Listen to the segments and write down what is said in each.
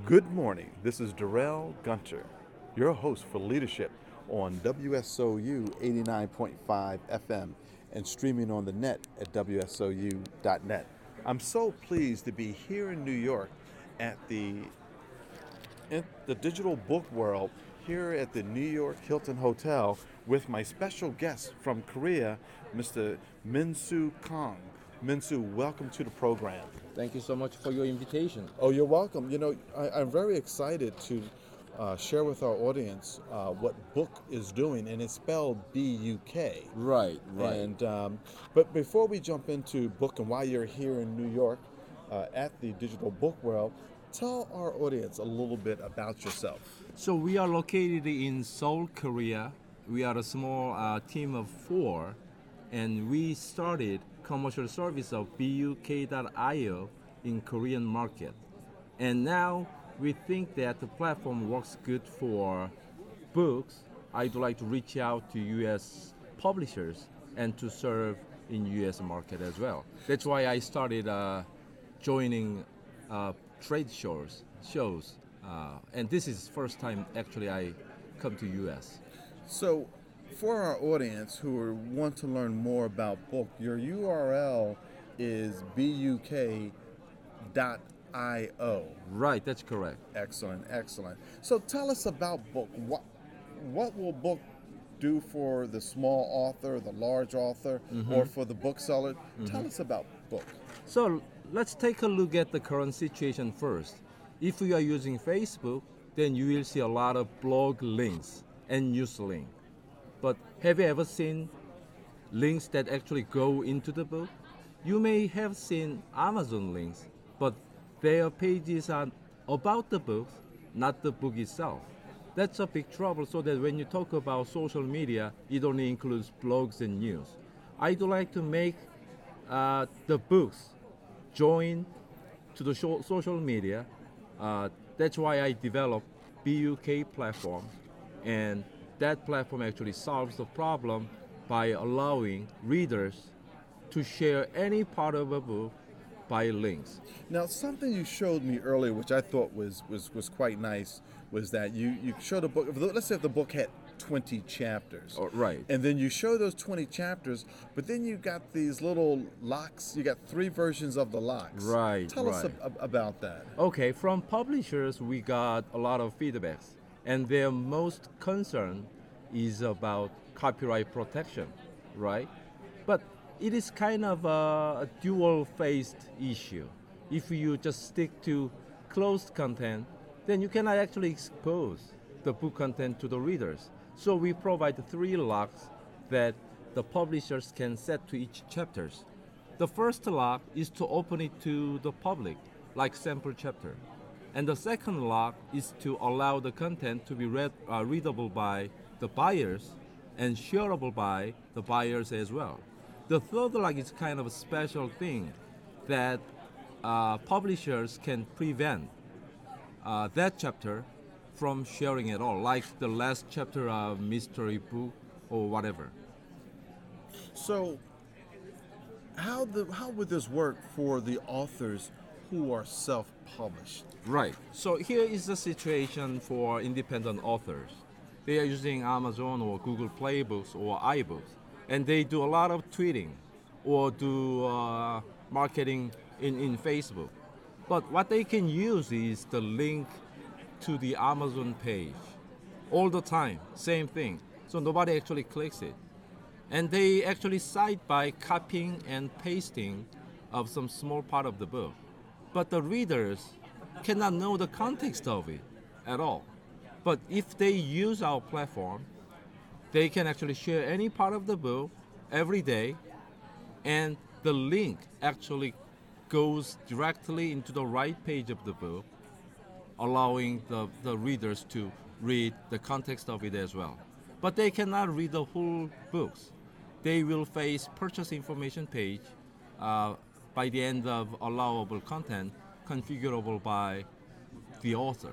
Good morning. This is Darrell Gunter, your host for Leadership on WSOU 89.5 FM and streaming on the net at WSOU.net. I'm so pleased to be here in New York at the the digital book world here at the New York Hilton Hotel with my special guest from Korea, Mr. Minsu Kang. Minsu, welcome to the program. Thank you so much for your invitation. Oh, you're welcome. You know, I, I'm very excited to uh, share with our audience uh, what Buk is doing, and it's spelled B-U-K. Right, right. And um, but before we jump into Buk and why you're here in New York uh, at the Digital Book World, tell our audience a little bit about yourself. so we are located in Seoul, Korea. We are a small uh, team of four, and we started commercial service of BUK.io in Korean market. And now we think that the platform works good for books. I'd like to reach out to US publishers and to serve in US market as well. That's why I started uh, joining uh, trade shows. Shows, uh, and this is first time actually I come to US. So, for our audience who want to learn more about Buk, your URL is buk.io. Right, that's correct. Excellent, excellent. So tell us about Buk. What what will Buk do for the small author, the large author, mm-hmm. or for the bookseller? Mm-hmm. Tell us about Buk. So let's take a look at the current situation first. If you are using Facebook, then you will see a lot of blog links and news links. But have you ever seen links that actually go into the book? You may have seen Amazon links, but their pages are about the book, not the book itself. That's a big trouble so that when you talk about social media, it only includes blogs and news. I'd like to make uh, the books join to the social media. Uh, that's why I developed BUK platform, and that platform actually solves the problem by allowing readers to share any part of a book by links. Now, something you showed me earlier, which I thought was was, was quite nice, was that you you showed a book. Let's say if the book had 20 chapters. Oh, right. And then you show those 20 chapters, but then you got these little locks. You got three versions of the locks. Right, Tell us right. ab- about that. Okay, from publishers, we got a lot of feedbacks, and their most concern is about copyright protection, right? But it is kind of a dual-faced issue. If you just stick to closed content, then you cannot actually expose the book content to the readers. So we provide three locks that the publishers can set to each chapters. The first lock is to open it to the public, like sample chapter. And the second lock is to allow the content to be read, uh, readable by the buyers and shareable by the buyers as well. The third lock is kind of a special thing that uh, publishers can prevent uh, that chapter from sharing at all, like the last chapter of mystery book or whatever. So, how the how would this work for the authors who are self-published? Right. So here is the situation for independent authors. They are using Amazon or Google Play Books or iBooks, and they do a lot of tweeting or do uh, marketing in, in Facebook. But what they can use is the link to the Amazon page all the time, same thing. So nobody actually clicks it. And they actually cite by copying and pasting of some small part of the book. But the readers cannot know the context of it at all. But if they use our platform, they can actually share any part of the book every day, and the link actually goes directly into the right page of the book, allowing the, the readers to read the context of it as well. But they cannot read the whole books. They will face purchase information page uh, by the end of allowable content configurable by the author.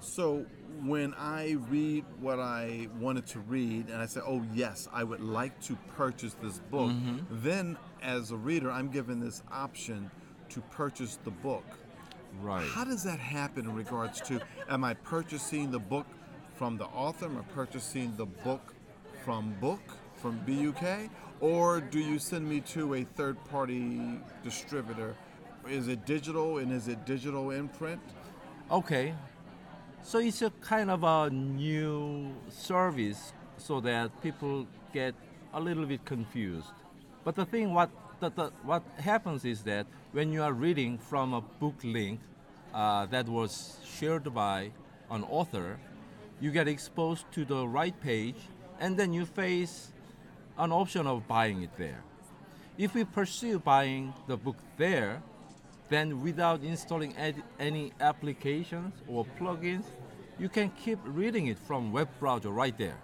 So when I read what I wanted to read and I say, "Oh yes, I would like to purchase this book," mm-hmm. then as a reader, I'm given this option to purchase the book. Right. How does that happen in regards to am I purchasing the book from the author? Am I purchasing the book from Buk from BUK? Or do you send me to a third party distributor? Is it digital and is it digital imprint? Okay. So it's a kind of a new service so that people get a little bit confused. But the thing what the, the, what happens is that when you are reading from a book link uh, that was shared by an author, you get exposed to the right page and then you face an option of buying it there. If we pursue buying the book there, then without installing ed- any applications or plugins, you can keep reading it from web browser right there.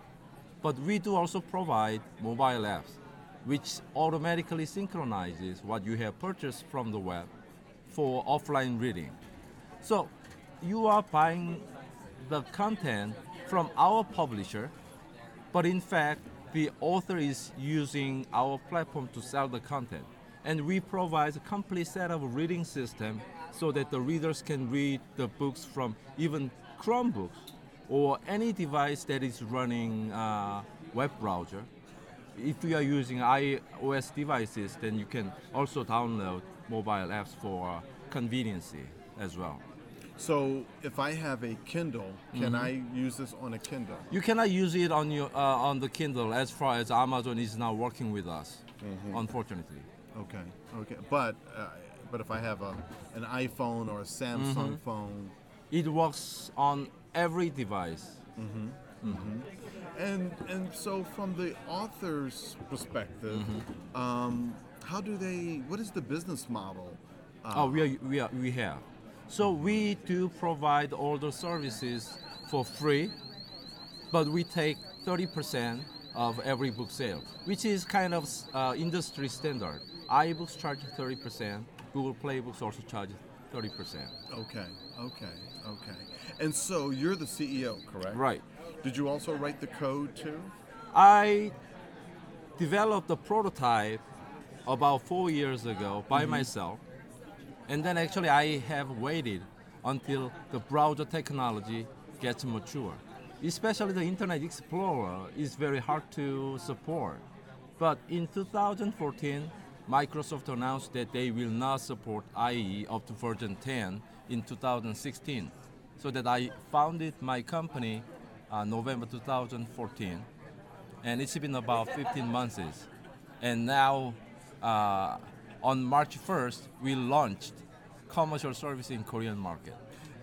But we do also provide mobile apps, which automatically synchronizes what you have purchased from the web for offline reading. So you are buying the content from our publisher, but in fact, the author is using our platform to sell the content. And we provide a complete set of reading system so that the readers can read the books from even Chromebooks or any device that is running uh, web browser. If you are using iOS devices, then you can also download mobile apps for conveniency as well. So if I have a Kindle, can I use this on a Kindle? You cannot use it on your uh, on the Kindle as far as Amazon is now working with us, unfortunately. Okay, okay. But uh, but if I have a an iPhone or a Samsung phone, It works on every device. and and so from the author's perspective, Mm-hmm. um, how do they? What is the business model? Uh, Oh, we are, we are, we have. So we do provide all the services for free, but we take 30% of every book sale, which is kind of uh, industry standard. iBooks charge 30%. Google Play Books also charge 30%. Okay, okay, okay. And so you're the CEO, correct? Right. Did you also write the code too? I developed a prototype about four years ago by Mm-hmm. myself. And then actually I have waited until the browser technology gets mature. Especially the Internet Explorer is very hard to support. But in 2014, Microsoft announced that they will not support IE up to version 10 in 2016. So that I founded my company uh, November 2014 and it's been about 15 months. And now, uh, on March 1st, we launched commercial service in Korean market.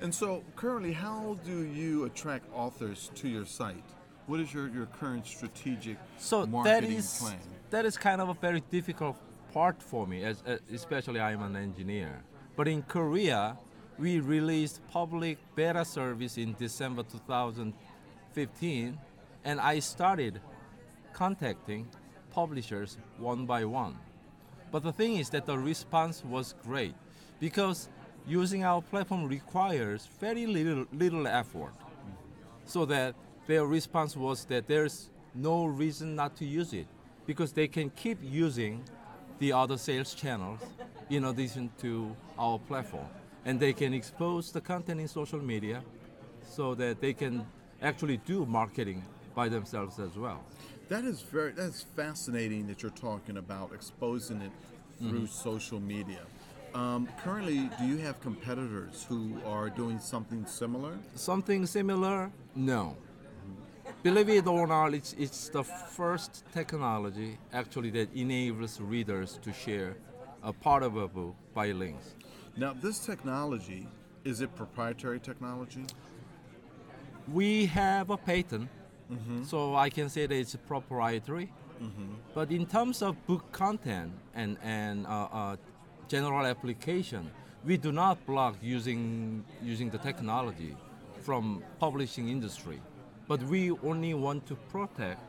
And so currently, how do you attract authors to your site? What is your, your current strategic So marketing is plan? that is kind of a very difficult part for me, as, uh, especially I'm an engineer. But in Korea, we released public beta service in December 2015, and I started contacting publishers one by one. But the thing is that the response was great because using our platform requires very little little effort. So that their response was that there's no reason not to use it because they can keep using the other sales channels in addition to our platform. And they can expose the content in social media so that they can actually do marketing by themselves as well. That is very that's fascinating that you're talking about exposing it through Mm-hmm. social media. Um, currently, do you have competitors who are doing something similar? Something similar? No. Believe it or not, it's, it's the first technology actually that enables readers to share a part of a book by links. Now, this technology is it proprietary technology? We have a patent, so I can say that it's proprietary. But in terms of book content and, and uh, uh, general application, we do not block using, using the technology from publishing industry. But we only want to protect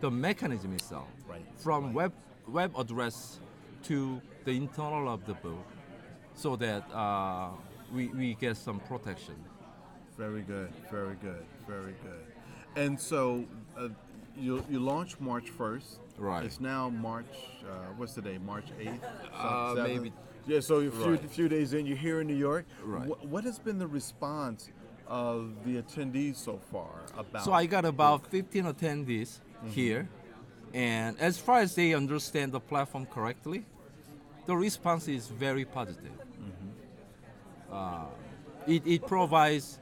the mechanism itself Right, from web, web address to the internal of the book so that uh, we, we get some protection. Very good, very good, very good. And so uh, you you launch March first. Right. It's now March. Uh, what's the day? March eighth. Uh, maybe Yeah, so a few, Right. few days in, you're here in New York. Right. Wh- what has been the response of the attendees so far about? So I got about 15 attendees Mm-hmm. here, and as far as they understand the platform correctly, the response is very positive. Mm-hmm. Uh, it, it provides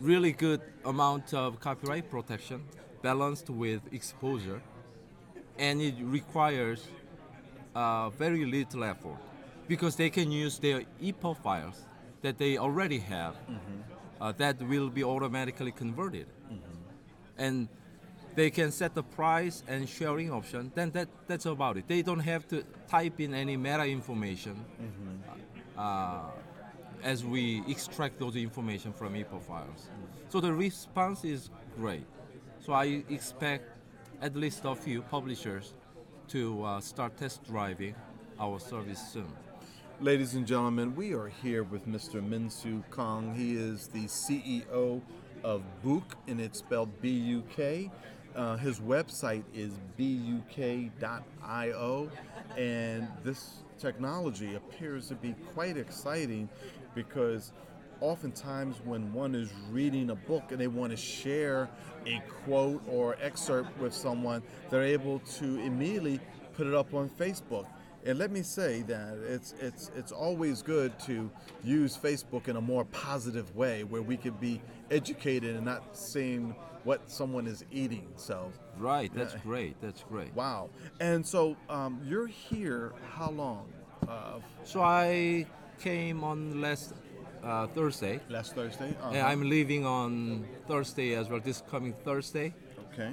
really good amount of copyright protection balanced with exposure, and it requires uh, very little effort because they can use their EPUB files that they already have uh, that will be automatically converted. And they can set the price and sharing option, then that, that's about it. They don't have to type in any meta information uh, as we extract those information from EPUB files. So the response is great. So I expect at least a few publishers to uh, start test driving our service soon. Ladies and gentlemen, we are here with Mr. Minsu Kang. He is the CEO of Buk, and it's spelled B U K. Uh, his website is buk.io, and this technology appears to be quite exciting because oftentimes when one is reading a book and they want to share a quote or excerpt with someone, they're able to immediately put it up on Facebook. And let me say that it's it's it's always good to use Facebook in a more positive way where we could be educated and not seeing what someone is eating. So Right, that's great. That's great. wow. And so um, you're here how long? Uh, So I came on last uh, Thursday, last Thursday. Uh-huh. I'm leaving on Thursday as well. This coming Thursday. Okay.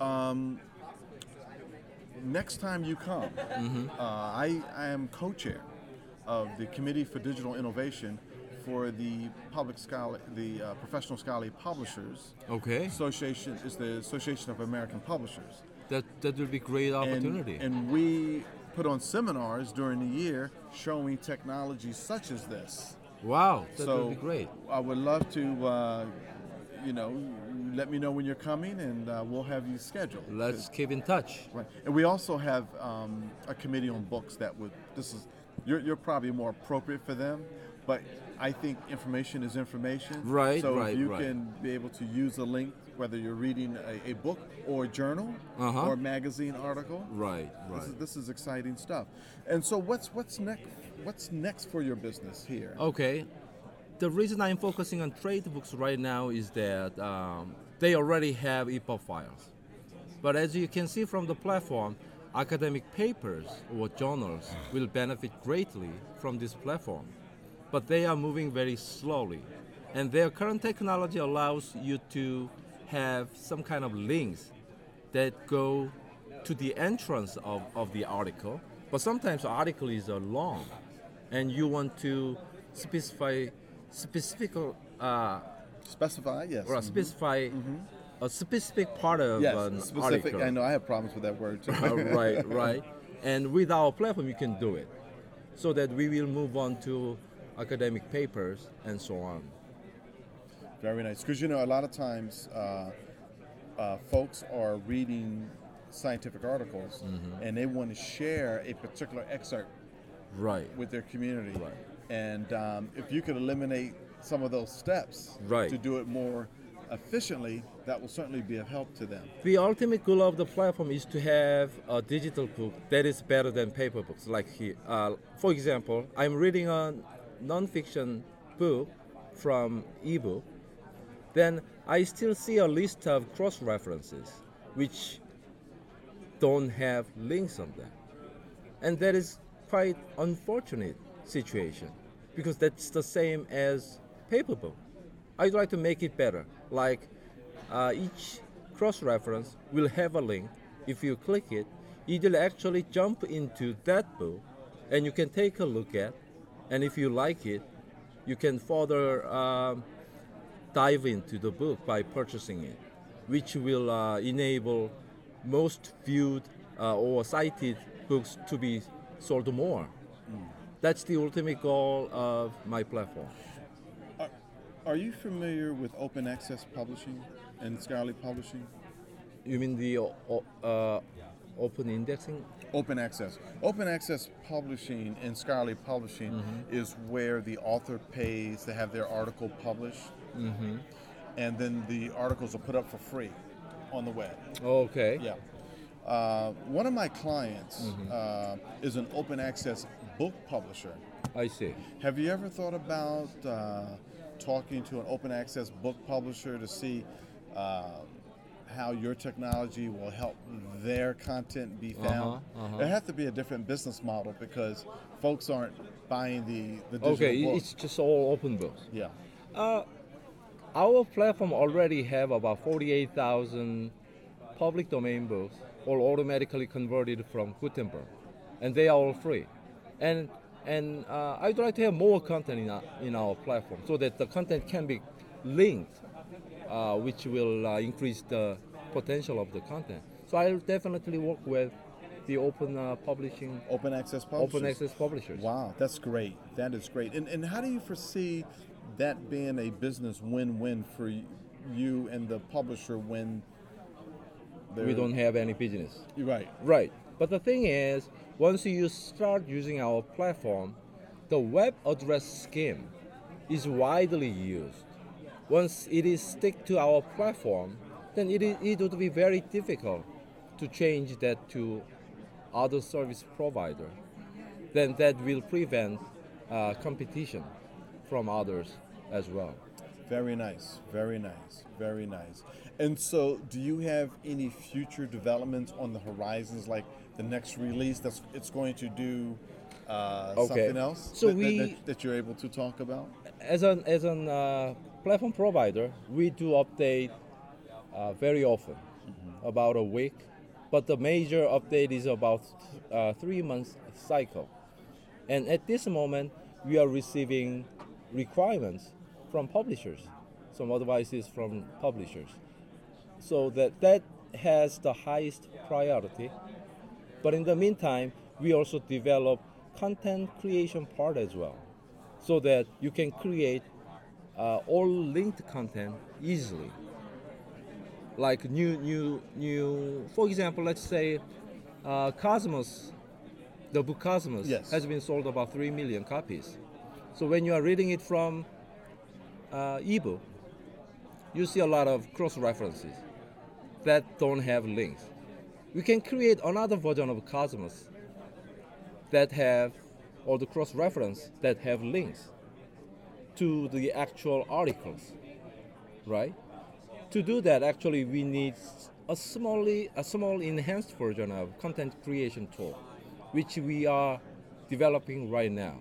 Um, next time you come, uh, I, I am co-chair of the Committee for Digital Innovation for the Public Scholar, the uh, Professional Scholarly Publishers Okay, Association. Is the Association of American Publishers, that that will be great and, opportunity. and we put on seminars during the year showing technologies such as this. wow, that so will be great. I would love to, uh, you know, let me know when you're coming, and uh, we'll have you scheduled. Let's keep in touch. Right. And we also have um, a committee on books that would, this is, you're, you're probably more appropriate for them, but I think information is information. Right, So right, if you right. can be able to use a link, whether you're reading a, a book or a journal Uh-huh. or a magazine article. Right, This right. is, this is exciting stuff. And so what's, what's next, what's next for your business here? Okay. The reason I'm focusing on trade books right now is that um, they already have EPUB files. But as you can see from the platform, academic papers or journals will benefit greatly from this platform. But they are moving very slowly. And their current technology allows you to have some kind of links that go to the entrance of, of the article. But sometimes the article is uh, long, and you want to specify specific uh, Specify, yes. or Mhm. specify a specific part of Yes, an specific. article. I know I have problems with that word too. Right, right. And with our platform, you can do it, so that we will move on to academic papers and so on. Very nice. Because you know, a lot of times, uh, uh, folks are reading scientific articles Mm-hmm. and they want to share a particular excerpt Right. with their community. Right. And um, if you could eliminate some of those steps Right. to do it more efficiently, that will certainly be of help to them. The ultimate goal of the platform is to have a digital book that is better than paper books. Like here, uh, for example, I'm reading a nonfiction book from ebook. Then I still see a list of cross references, which don't have links on them, and that is quite unfortunate situation because that's the same as paper book. I'd like to make it better. Like uh, each cross reference will have a link. If you click it, it will actually jump into that book and you can take a look at. And if you like it, you can further um, dive into the book by purchasing it, which will uh, enable most viewed uh, or cited books to be sold more. That's the ultimate goal of my platform. Are, are you familiar with open access publishing and scholarly publishing? You mean the uh, open indexing. Open access. Open access publishing and scholarly publishing Mm-hmm. is where the author pays to have their article published, Mm-hmm. and then the articles are put up for free on the web. Okay. Yeah. Uh, one of my clients Mm-hmm. uh, is an open access book publisher. I see. Have you ever thought about uh, talking to an open access book publisher to see uh, how your technology will help their content be found? uh-huh. There has to be a different business model because folks aren't buying the, the digital Okay, book. it's just all open books. yeah. Our platform already have about 48,000 public domain books, all automatically converted from Gutenberg, and they are all free. And and uh, I'd like to have more content in our, in our platform so that the content can be linked, uh, which will uh, increase the potential of the content. So I'll definitely work with the open uh, publishing, Open access publishers. open access publishers. Wow, that's great. That is great. And, and how do you foresee that being a business win-win for you and the publisher when We don't have any business. Right. Right. But the thing is, once you start using our platform, the web address scheme is widely used. Once it is stick to our platform, then it, it would be very difficult to change that to other service provider. Then that will prevent uh, competition from others as well. Very nice. Very nice. Very nice. And so, do you have any future developments on the horizons, like the next release that's it's going to do uh, Okay. something else So that, we- that, that you're able to talk about? as an as an uh, platform provider, we do update uh, very often, about a week. But the major update is about uh, three months cycle, and at this moment, we are receiving requirements from publishers, some advices from publishers, so that that has the highest priority. But in the meantime, we also develop content creation part as well, so that you can create uh, all linked content easily. Like new, new, new. For example, let's say uh, Cosmos, the book Cosmos Yes. has been sold about three million copies. So when you are reading it from uh, ebook, you see a lot of cross references that don't have links. We can create another version of Cosmos that have all the cross reference that have links to the actual articles, right? To do that, actually, we need a smallly a small enhanced version of content creation tool, which we are developing right now.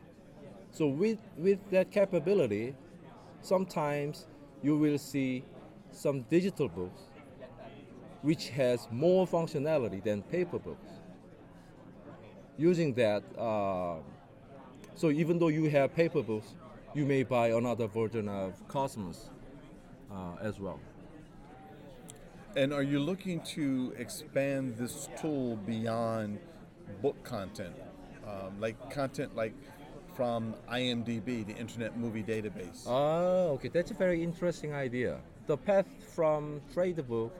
So with with that capability, sometimes you will see some digital books which has more functionality than paper books. Using that, uh, so even though you have paper books, you may buy another version of Cosmos uh, as well. And are you looking to expand this tool beyond book content, um, like content like from IMDb, the Internet Movie Database? Ah, okay, that's a very interesting idea. The path from trade book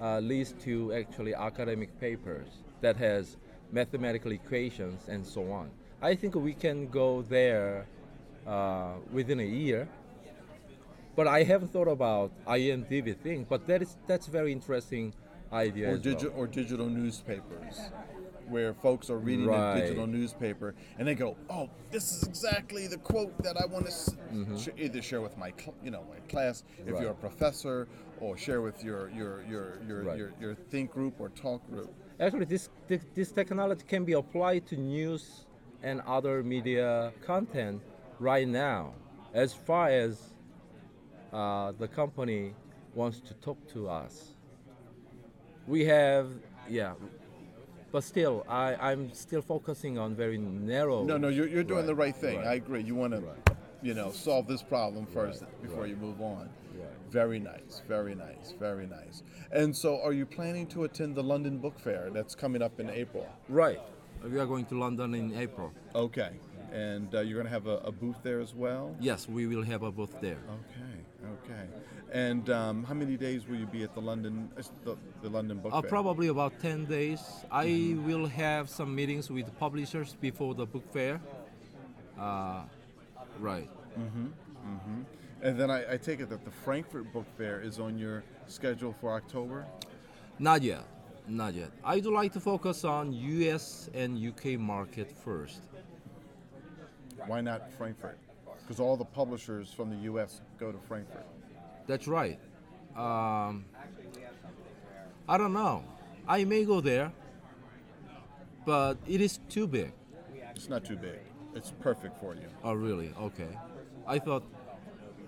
uh, leads to actually academic papers that has mathematical equations and so on. I think we can go there uh, within a year. But I haven't thought about IMDb thing. But that is that's very interesting idea. or, as well. or digital newspapers, where folks are reading Right. a digital newspaper and they go, "Oh, this is exactly the quote that I want to s- sh- either share with my, cl- you know, my class if Mm-hmm. Right. you're a professor, or share with your your your your, Right. your, your think group or talk group." Actually, this, this this technology can be applied to news and other media content right now, as far as uh, the company wants to talk to us. We have, yeah, but still, I, I'm still focusing on very narrow. No, no, you're, you're doing Right, the right thing. right. I agree. You want to, Right. you know, solve this problem first before you move on. Very nice, very nice, very nice. And so, are you planning to attend the London Book Fair that's coming up in April? Right. We are going to London in April. Okay, and uh, you're going to have a, a booth there as well. Yes, we will have a booth there. Okay, okay. And um, how many days will you be at the London uh, the, the London Book Uh, Fair? probably about 10 days. I will have some meetings with publishers before the book fair. Uh, right. And then I, I take it that the Frankfurt Book Fair is on your schedule for October. Not yet. Not yet. I'd like to focus on US and UK market first. Why not Frankfurt? Because all the publishers from the U.S. go to Frankfurt. That's right. Um, I don't know. I may go there, but it is too big. It's not too big. It's perfect for you. Oh, really? Okay. I thought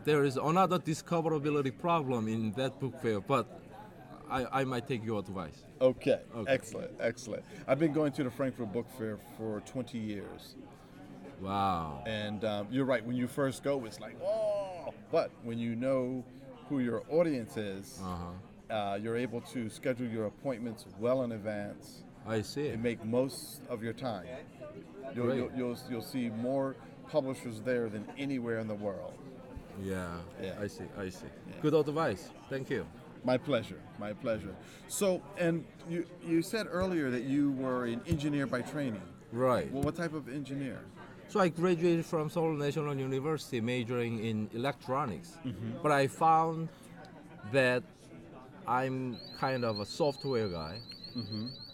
there is another discoverability problem in that book fair, but I, I might take your advice. Okay. Okay. Excellent. Excellent. I've been going to the Frankfurt Book Fair for 20 years. Wow. And um, you're right. When you first go, it's like, oh. But when you know who your audience is, Uh-huh. uh, you're able to schedule your appointments well in advance I see. and make most of your time. You'll, you'll, you'll, you'll see more publishers there than anywhere in the world. Yeah. Yeah. I see. I see. Good advice. Thank you. My pleasure. My pleasure. So, and you, you said earlier that you were an engineer by training. Right. Well, what type of engineer? So I graduated from Seoul National University majoring in electronics. But I found that I'm kind of a software guy.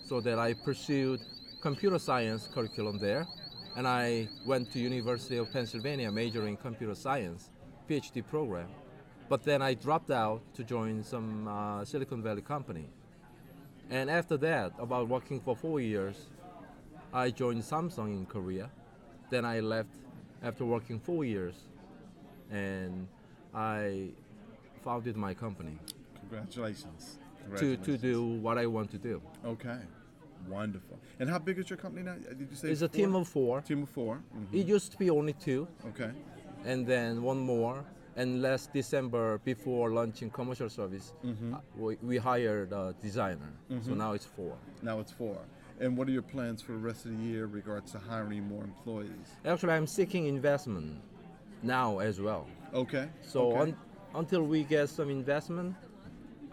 So that I pursued computer science curriculum there. And I went to University of Pennsylvania majoring in computer science, PhD program. But then I dropped out to join some uh, Silicon Valley company. And after that, about working for four years, I joined Samsung in Korea. Then I left after working four years, and I founded my company Congratulations. to, to do what I want to do. Okay. Wonderful. And how big is your company now? Did you say It's a team of four. Team of 4 Mhm. It used to be only two, Okay. and then one more. And last December, before launching commercial service, Mm-hmm. we, we hired a designer. So now it's four. Now it's four. And what are your plans for the rest of the year in regards to hiring more employees? Actually, I'm seeking investment now as well. Okay. So okay. un, until we get some investment,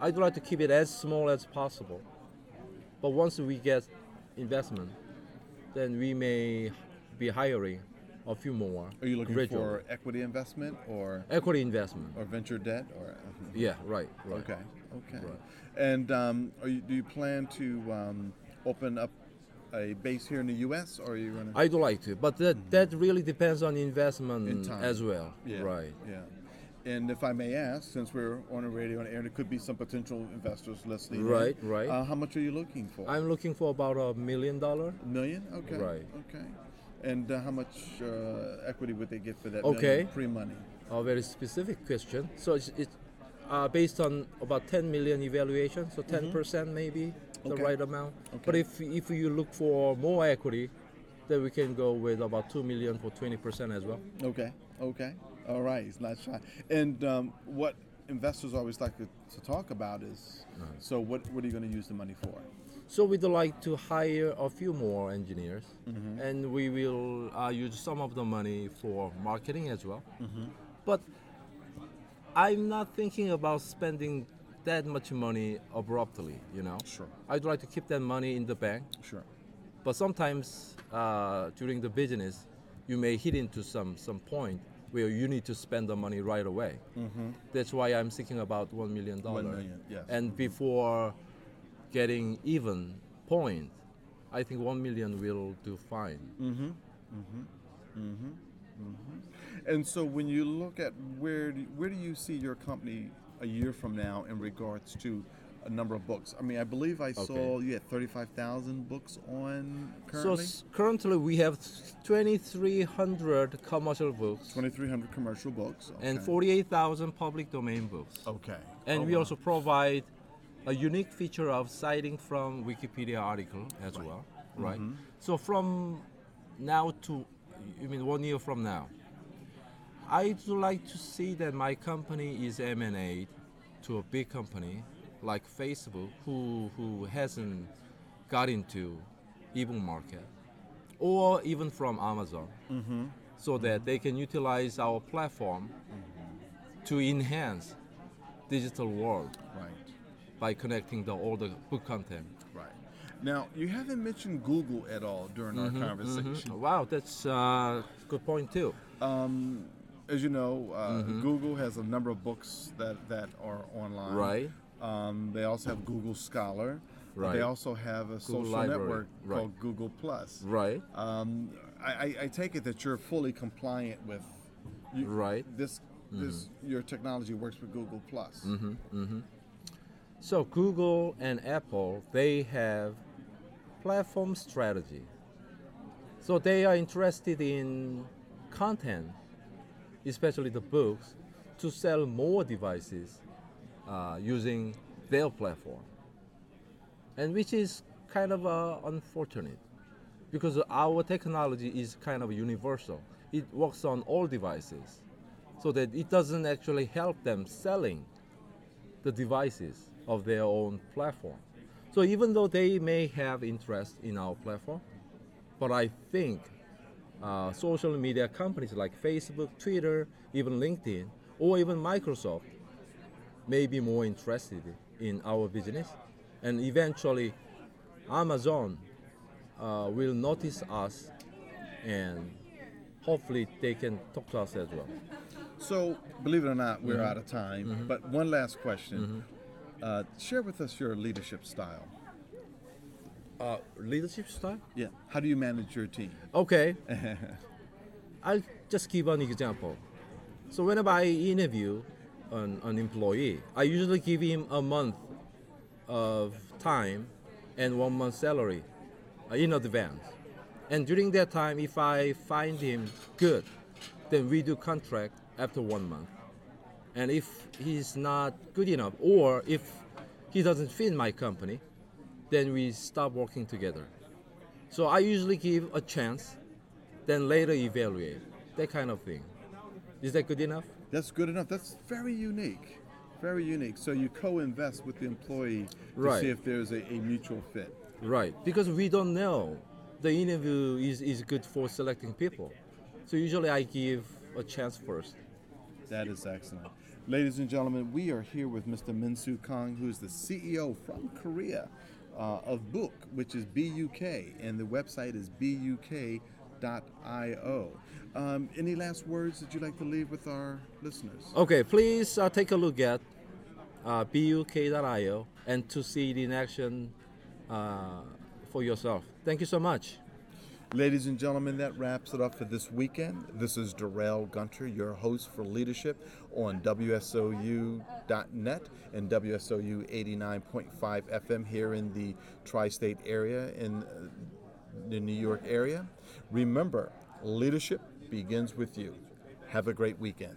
I'd like to keep it as small as possible. But once we get investment, then we may be hiring a few more. are you looking gradually. for equity investment or equity investment? or venture debt or? Yeah, right, right. Okay. Okay. Right. And um, are you, do you plan to um, open up a base here in the U.S. or are you going to? I'd like to, but that that really depends on investment In time. as well. Yeah. Right. Yeah. And if I may ask, since we're on a radio and air, there could be some potential investors listening. in. Right, right. Uh, how much are you looking for? I'm looking for about a million dollar. A million? Okay. Right. Okay. And uh, how much uh, equity would they get for that Okay. pre-money? A very specific question. So it's, it's uh, based on about 10 million evaluation, so 10% maybe the Okay. right amount. Okay. But if if you look for more equity, then we can go with about 2 million for 20% as well. Okay. Okay. All right. Not shy. And um, what investors always like to, to talk about is, so what, what are you going to use the money for? So we'd like to hire a few more engineers, Mm-hmm. and we will uh, use some of the money for marketing as well. Mm-hmm. But I'm not thinking about spending that much money abruptly. You know, Sure. I'd like to keep that money in the bank. Sure. But sometimes uh, during the business, you may hit into some some point where you need to spend the money right away. That's why I'm thinking about one million dollars. Mm-hmm. million, yes. And before getting even point, I think one million will do fine. Mm. Hmm. Mm hmm. Mm hmm. And so when you look at where do, where do you see your company a year from now in regards to a number of books? I mean, I believe I saw you had 35,000 books on currently. s- currently we have 2,300 commercial books 2,300 commercial books. and 48,000 public domain books. Okay. And Oh, we wow. also provide a unique feature of citing from Wikipedia article as well, right? Mm-hmm. So from now to, you mean one year from now, I'd like to see that my company is M&A to a big company like Facebook, who who hasn't got into ebook market, or even from Amazon, mm-hmm. so that mm-hmm. they can utilize our platform mm-hmm. to enhance digital world Right. by connecting the all the book content. Right. Now, you haven't mentioned Google at all during our conversation. Wow, that's a good point too. Um, as you know, uh, Google has a number of books that, that are online. Right. Um, they also have Google Scholar. Right. They also have a social Library. network Right. called Google Plus. Right. Um, I, I, I take it that you're fully compliant with you, Right. this. This your technology works with Google Plus. Mm-hmm. Mm-hmm. So Google and Apple, they have platform strategy. So they are interested in content, especially the books, to sell more devices uh, using their platform. And which is kind of uh, unfortunate because our technology is kind of universal. It works on all devices so that it doesn't actually help them selling the devices of their own platform. So even though they may have interest in our platform, but I think uh, social media companies like Facebook, Twitter, even LinkedIn, or even Microsoft may be more interested in our business, and eventually Amazon uh, will notice us, and hopefully they can talk to us as well. So, believe it or not, we're Mm-hmm. out of time. But one last question: uh, Share with us your leadership style. Uh, leadership style? Yeah. How do you manage your team? Okay. I'll just give an example. So whenever I interview an, an employee, I usually give him a month of time and one month salary in advance. And during that time, if I find him good, then we do contract after one month. And if he's not good enough, or if he doesn't fit my company, then we stop working together. So I usually give a chance, then later evaluate. That kind of thing. Is that good enough? That's good enough. That's very unique. Very unique. So you co-invest with the employee to Right. see if there's a, a mutual fit. Right. Because we don't know the interview is, is good for selecting people. So usually I give a chance first. That is excellent. Ladies and gentlemen, we are here with Mr. Minsu Kang, who's the CEO from Korea uh, of Buk, which is BUK, and the website is buk.io. Um, any last words that you'd like to leave with our listeners? Okay, please uh, take a look at uh, buk.io and to see it in action uh, for yourself. Thank you so much. Ladies and gentlemen, that wraps it up for this weekend. This is Darrell Gunter, your host for Leadership on WSOU.net and WSOU 89.5 FM here in the tri state area in uh, the New York area. Remember, leadership begins with you. Have a great weekend.